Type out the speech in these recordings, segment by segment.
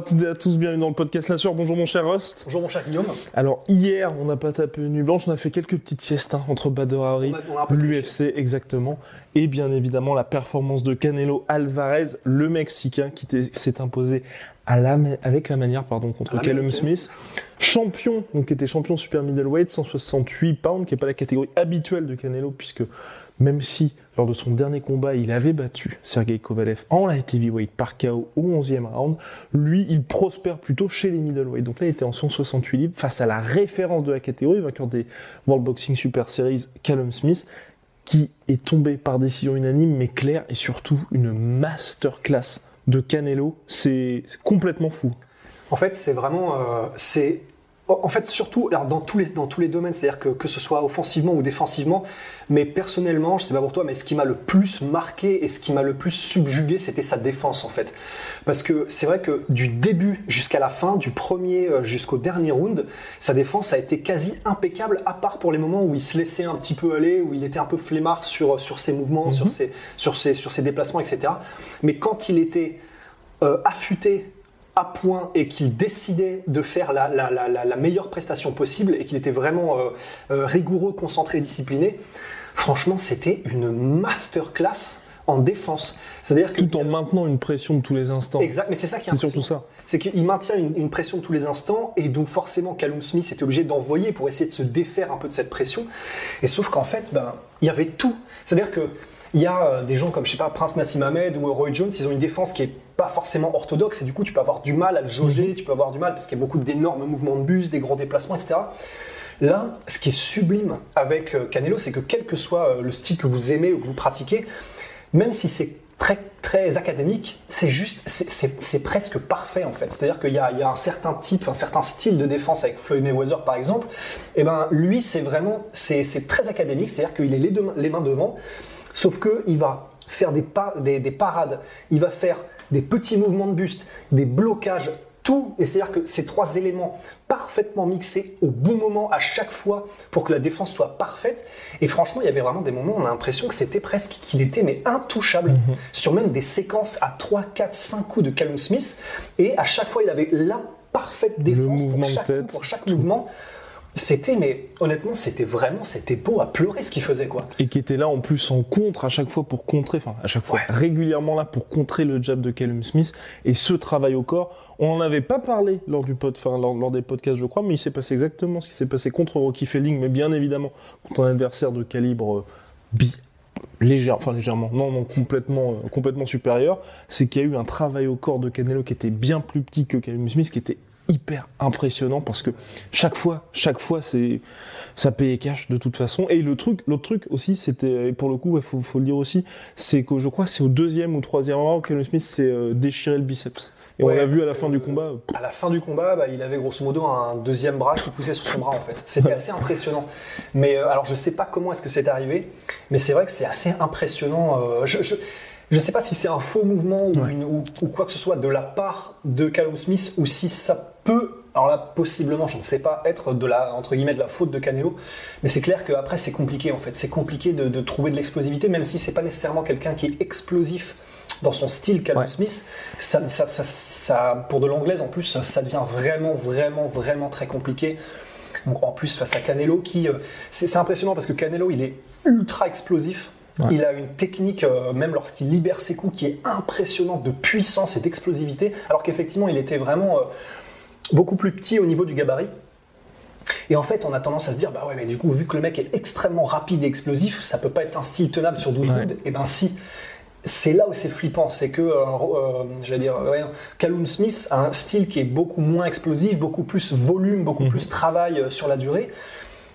À toutes et à tous, bienvenue dans le podcast La Sueur. Bonjour mon cher Rust. Bonjour mon cher Guillaume. Alors hier, on n'a pas tapé une nuit blanche, on a fait quelques petites siestes hein, entre Badr Hari, l'UFC exactement, et bien évidemment la performance de Canelo Alvarez, le Mexicain qui s'est imposé à la, ma- avec la manière pardon, contre la Callum. Smith. Champion, donc qui était champion super middleweight, 168 pounds, qui n'est pas la catégorie habituelle de Canelo, puisque même si lors de son dernier combat, il avait battu Sergei Kovalev en light heavyweight par KO au 11e round, lui, il prospère plutôt chez les middleweight. Donc là, il était en 168 livres face à la référence de la catégorie, vainqueur des World Boxing Super Series, Callum Smith, qui est tombé par décision unanime, mais claire, et surtout une masterclass de Canelo. C'est complètement fou. En fait, c'est vraiment, euh, en fait, surtout, alors dans tous les dans tous les domaines, c'est-à-dire que que ce soit offensivement ou défensivement. Mais personnellement, je sais pas pour toi, mais ce qui m'a le plus marqué et ce qui m'a le plus subjugué, c'était sa défense en fait. Parce que c'est vrai que du début jusqu'à la fin, du premier euh, jusqu'au dernier round, sa défense a été quasi impeccable, à part pour les moments où il se laissait un petit peu aller, où il était un peu flemmard sur sur ses mouvements, sur ses sur ses sur ses déplacements, etc. Mais quand il était euh, affûté à point et qu'il décidait de faire la, la- la- la- la meilleure prestation possible et qu'il était vraiment euh, euh, rigoureux, concentré, discipliné, franchement, c'était une masterclass en défense. C'est-à-dire que Tout en maintenant une pression de tous les instants. Exact, mais c'est ça qui est C'est surtout ça. C'est qu'il maintient une, une pression tous les instants et donc forcément Callum Smith était obligé d'envoyer pour essayer de se défaire un peu de cette pression. Et sauf qu'en fait, ben, il y avait tout. C'est-à-dire que il y a euh, des gens comme je sais pas Prince Nassim Ahmed ou Roy Jones, ils ont une défense qui est pas forcément orthodoxe et du coup tu peux avoir du mal à le jauger, tu peux avoir du mal parce qu'il y a beaucoup d'énormes mouvements de bus, des gros déplacements, etc. Là, ce qui est sublime avec euh, Canelo, c'est que quel que soit euh, le style que vous aimez ou que vous pratiquez, même si c'est très très académique, c'est juste, c'est- presque parfait en fait. C'est-à-dire qu'il y, y a un certain type, un certain style de défense avec Floyd Mayweather par exemple. Et ben lui, c'est vraiment, c'est très académique. C'est-à-dire qu'il est les, deux, les mains devant, sauf que il va faire des, pas, des, des parades, il va faire des petits mouvements de buste, des blocages, tout. Et c'est-à-dire que ces trois éléments parfaitement mixés au bon moment à chaque fois pour que la défense soit parfaite. Et franchement, il y avait vraiment des moments où on a l'impression que c'était presque qu'il était mais intouchable sur même des séquences à 3, 4, 5 coups de Callum Smith. Et à chaque fois, il avait la parfaite défense mouvement pour de chaque, coup, pour chaque mouvement. C'était, mais honnêtement, c'était vraiment, c'était beau à pleurer ce qu'il faisait, quoi. et qui était là en plus en contre à chaque fois pour contrer, enfin à chaque fois Ouais. régulièrement là pour contrer le jab de Callum Smith et ce travail au corps. On n'en avait pas parlé lors du pod, enfin, lors, lors des podcasts je crois, mais il s'est passé exactement ce qui s'est passé contre Rocky Felling, mais bien évidemment contre un adversaire de calibre euh, bi légère, enfin légèrement, non non complètement euh, complètement supérieur. C'est qu'il y a eu un travail au corps de Canelo qui était bien plus petit que Callum Smith, qui était hyper impressionnant parce que chaque fois, chaque fois, c'est ça payait cash de toute façon. Et le truc, l'autre truc aussi, c'était, pour le coup, il faut, faut le dire aussi, c'est que je crois c'est au deuxième ou troisième round que Smith s'est euh, déchiré le biceps. Et on l'a vu à la que, fin du combat. À la fin du combat, bah, il avait grosso modo un deuxième bras qui poussait sur son bras en fait. C'était assez impressionnant. Mais euh, alors je sais pas comment est-ce que c'est arrivé, mais c'est vrai que c'est assez impressionnant. euh, je, je, je sais pas si c'est un faux mouvement ou, Ouais. une- ou- ou quoi que ce soit de la part de Callum Smith ou si ça peut, alors là possiblement, je ne sais pas, être de la entre guillemets de la faute de Canelo. Mais c'est clair qu'après c'est compliqué en fait. C'est compliqué de, de trouver de l'explosivité, même si c'est pas nécessairement quelqu'un qui est explosif dans son style Callum Ouais. Smith, ça, ça- ça- ça- pour de l'anglaise en plus, ça devient vraiment, vraiment, vraiment très compliqué. Donc en plus face à Canelo, qui euh, c'est impressionnant parce que Canelo, il est ultra explosif. Ouais. Il a une technique, euh, même lorsqu'il libère ses coups, qui est impressionnante de puissance et d'explosivité, alors qu'effectivement, il était vraiment euh, beaucoup plus petit au niveau du gabarit. Et en fait, on a tendance à se dire, bah ouais, mais du coup, vu que le mec est extrêmement rapide et explosif, ça peut pas être un style tenable sur 12 Ouais. Et ben si. C'est là où c'est flippant, c'est que, euh, euh, j'allais dire, ouais, Callum Smith a un style qui est beaucoup moins explosif, beaucoup plus volume, beaucoup plus travail euh, sur la durée.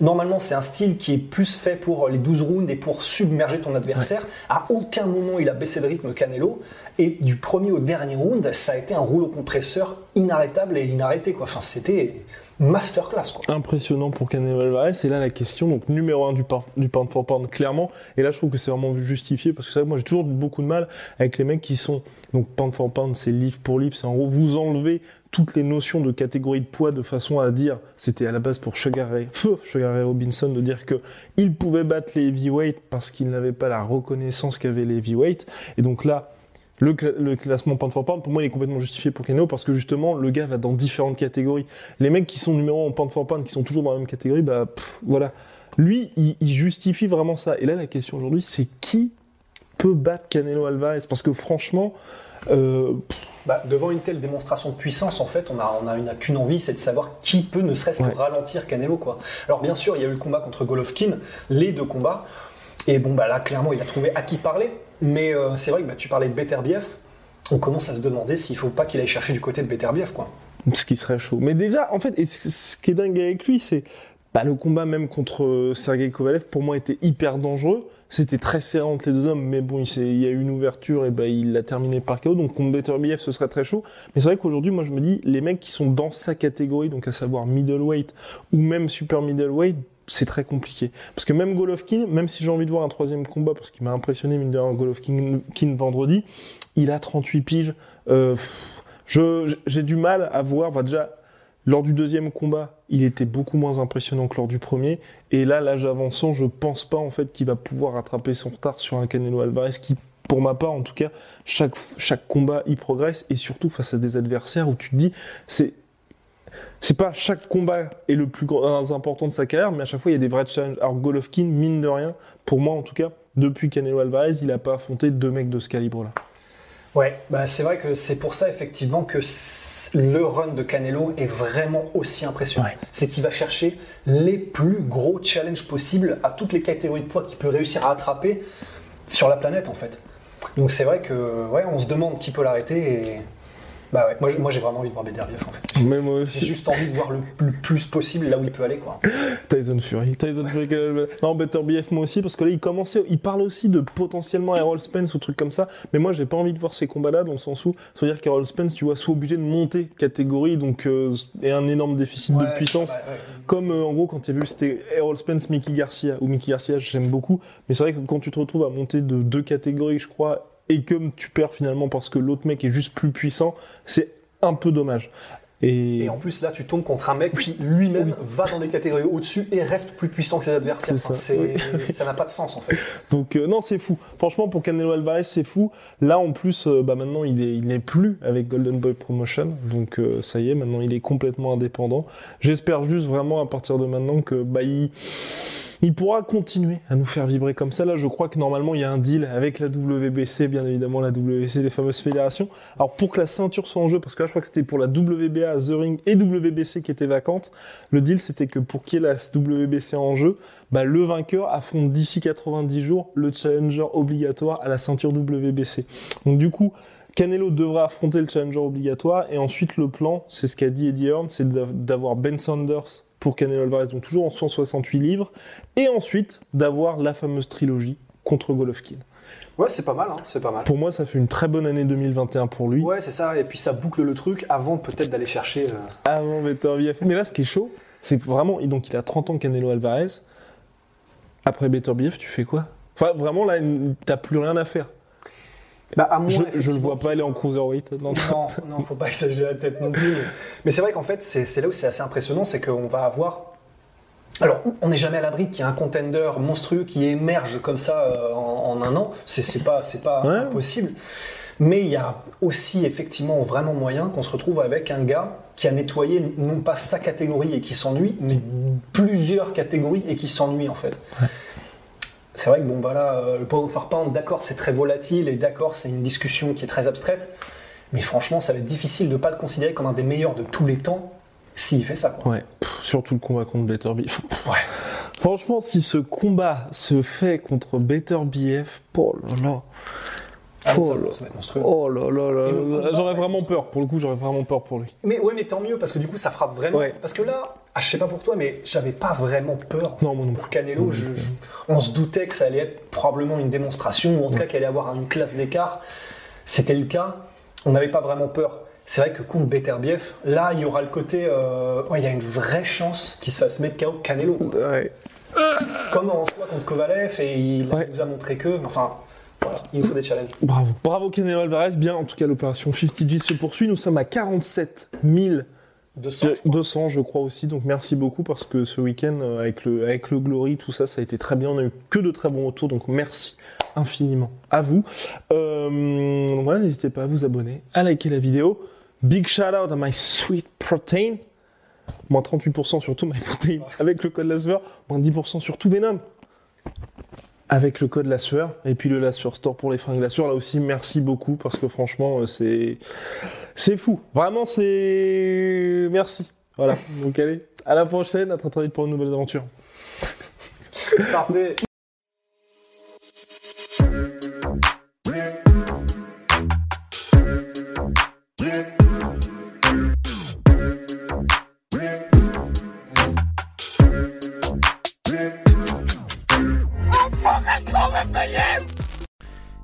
Normalement, c'est un style qui est plus fait pour les 12 rounds et pour submerger ton adversaire. À aucun moment il a baissé de rythme Canelo. Et du premier au dernier round, ça a été un rouleau compresseur inarrêtable et inarrêté. Quoi. Enfin, c'était masterclass. Quoi. Impressionnant pour Canelo Alvarez. Et là, la question, donc numéro un du, du pound for pound, clairement. Et là, je trouve que c'est vraiment justifié parce que ça, moi, j'ai toujours beaucoup de mal avec les mecs qui sont donc pound for pound, c'est livre pour livre, c'est en gros vous enlevez toutes les notions de catégorie de poids de façon à dire, c'était à la base pour Sugar Ray, feu Sugar Robinson de dire que il pouvait battre les heavyweights parce qu'il n'avait pas la reconnaissance qu'avaient les heavyweights. Et donc là, le, classement pound for pound, pour moi, il est complètement justifié pour Keno parce que justement, le gars va dans différentes catégories. Les mecs qui sont numéro 1 en pound for pound, qui sont toujours dans la même catégorie, bah voilà. Lui, il, il justifie vraiment ça. Et là, la question aujourd'hui, c'est qui peut battre Canelo Alvarez Parce que franchement, euh, bah, devant une telle démonstration de puissance, en fait, on a, on a une, qu'une envie, c'est de savoir qui peut ne serait-ce que ralentir Canelo. Quoi. Alors bien sûr, il y a eu le combat contre Golovkin, les deux combats, et bon, bah là, clairement, il a trouvé à qui parler. Mais euh, c'est vrai que bah, tu parlais de Beterbiev, on commence à se demander s'il faut pas qu'il aille chercher du côté de Beterbiev. Quoi. Ce qui serait chaud. Mais déjà, en fait, et ce qui est dingue avec lui, c'est bah, le combat même contre euh, Sergei Kovalev, pour moi, était hyper dangereux. C'était très serré entre les deux hommes, mais bon, il, y a eu une ouverture et ben il l'a terminé par KO. Donc contre Beterbiev, ce serait très chaud. Mais c'est vrai qu'aujourd'hui, moi, je me dis, les mecs qui sont dans sa catégorie, donc à savoir middleweight ou même super middleweight, c'est très compliqué. Parce que même Golovkin, même si j'ai envie de voir un troisième combat, parce qu'il m'a impressionné, mine de rien, Golovkin vendredi, il a 38 piges. Euh, j'ai du mal à voir, va déjà, lors du deuxième combat, il était beaucoup moins impressionnant que lors du premier. Et là, l'âge avançant, je pense pas en fait qu'il va pouvoir rattraper son retard sur un Canelo Alvarez qui, pour ma part en tout cas, chaque, combat il progresse et surtout face à des adversaires où tu te dis, c'est pas chaque combat est le plus important de sa carrière, mais à chaque fois il y a des vrais challenges. Alors Golovkin, mine de rien, pour moi en tout cas, depuis Canelo Alvarez, il a pas affronté deux mecs de ce calibre-là. Ouais, bah c'est vrai que c'est pour ça effectivement que le run de Canelo est vraiment aussi impressionnant. C'est qu'il va chercher les plus gros challenges possibles à toutes les catégories de poids qu'il peut réussir à attraper sur la planète en fait. Donc c'est vrai que ouais, on se demande qui peut l'arrêter et bah ouais, moi, j'ai vraiment envie de voir Beterbiev en fait. Mais moi aussi. J'ai juste envie de voir le, plus possible là où il peut aller quoi. Tyson Fury. Tyson Fury. non, Beterbiev moi aussi parce que là il commençait, il parle aussi de potentiellement Errol Spence ou trucs comme ça. Mais moi j'ai pas envie de voir ces combats là dans le sens où, ça veut dire qu'Errol Spence, tu vois, soit obligé de monter catégorie donc euh, et un énorme déficit de puissance. comme euh, en gros quand tu as vu c'était Errol Spence, Mickey Garcia ou Mickey Garcia, j'aime beaucoup. Mais c'est vrai que quand tu te retrouves à monter de deux catégories, je crois et que tu perds finalement parce que l'autre mec est juste plus puissant, c'est un peu dommage. Et... en plus, là, tu tombes contre un mec qui lui-même va dans des catégories au-dessus et reste plus puissant que ses adversaires. ça n'a pas de sens, en fait. Donc, euh, non, c'est fou. Franchement, pour Canelo Alvarez, c'est fou. Là, en plus, euh, bah, maintenant, il n'est il plus avec Golden Boy Promotion. Donc, euh, ça y est, maintenant, il est complètement indépendant. J'espère juste vraiment, à partir de maintenant, que bah, il il pourra continuer à nous faire vibrer comme ça. Là, je crois que normalement, il y a un deal avec la WBC, bien évidemment, la WBC, les fameuses fédérations. Alors, pour que la ceinture soit en jeu, parce que là, je crois que c'était pour la WBA, The Ring et WBC qui étaient vacantes, le deal, c'était que pour qu'il y ait la WBC en jeu, bah, le vainqueur affronte d'ici 90 jours le challenger obligatoire à la ceinture WBC. Donc, du coup, Canelo devra affronter le challenger obligatoire et ensuite le plan, c'est ce qu'a dit Eddie Hearn, c'est d'avoir Ben Sanders pour Canelo Alvarez, donc toujours en 168 livres, et ensuite d'avoir la fameuse trilogie contre Golovkin. Ouais, c'est pas mal, hein, c'est pas mal. Pour moi, ça fait une très bonne année 2021 pour lui. Ouais, c'est ça, et puis ça boucle le truc avant peut-être d'aller chercher. Euh... Avant Beterbiev. Mais là, ce qui est chaud, c'est vraiment, donc il a 30 ans Canelo Alvarez. Après Beterbiev, tu fais quoi? Enfin, vraiment, là, t'as plus rien à faire. Bah, je, ne le vois pas aller en cruiserweight. Non, non, faut pas exagérer peut-être non plus. Mais, c'est vrai qu'en fait, c'est là où c'est assez impressionnant, c'est qu'on va avoir. Alors, on n'est jamais à l'abri qu'il y ait un contender monstrueux qui émerge comme ça euh, en, un an. C'est pas, c'est pas impossible. Mais il y a aussi effectivement vraiment moyen qu'on se retrouve avec un gars qui a nettoyé non pas sa catégorie et qui s'ennuie, mais plusieurs catégories et qui s'ennuie en fait. Ouais c'est vrai que bon, bah euh, le power pound, d'accord, c'est très volatile et d'accord, c'est une discussion qui est très abstraite. Mais franchement, ça va être difficile de ne pas le considérer comme un des meilleurs de tous les temps s'il fait ça. Ouais, surtout le combat contre Better BF. Ouais. Franchement, si ce combat se fait contre Better BF, oh là là. Ah, oh, ça, ça, va être monstrueux. Oh là là là, j'aurais vraiment peur. Pour le coup, j'aurais vraiment peur pour lui. Mais ouais, mais tant mieux parce que du coup, ça frappe vraiment. Parce que là, ah, je sais pas pour toi, mais j'avais pas vraiment peur Non, moi non pour. Canelo. Je- je- on se doutait que ça allait être probablement une démonstration, ou en tout cas qu'elle allait avoir une classe d'écart. C'était le cas. On n'avait pas vraiment peur. C'est vrai que contre Beterbiev, là, il y aura le côté. euh, ouais, il y a une vraie chance qu'il se fasse mettre KO Canelo. Ouais. Comme en soi contre Kovalev, et il nous a montré que. Enfin, voilà, il nous faut des challenges. Bravo. Bravo Canelo Alvarez. Bien, en tout cas, l'opération 50G se poursuit. Nous sommes à 47 000 200, De- 200, je crois aussi. Donc merci beaucoup parce que ce week-end, euh, avec le, avec le Glory, tout ça, ça a été très bien. On a eu que de très bons retours. Donc merci infiniment à vous. Euh, donc voilà, n'hésitez pas à vous abonner, à liker la vidéo. Big shout out à My Sweet Protein. Moins 38% sur tout My Protein avec le code LASVER. Moins 10% sur tout Venom. Avec le code la sueur et puis le la sueur store pour les fringues la sueur là aussi merci beaucoup parce que franchement euh, c'est c'est fou. Vraiment c'est merci. Voilà. Donc allez à la prochaine à très très vite pour de nouvelles aventures Parfait.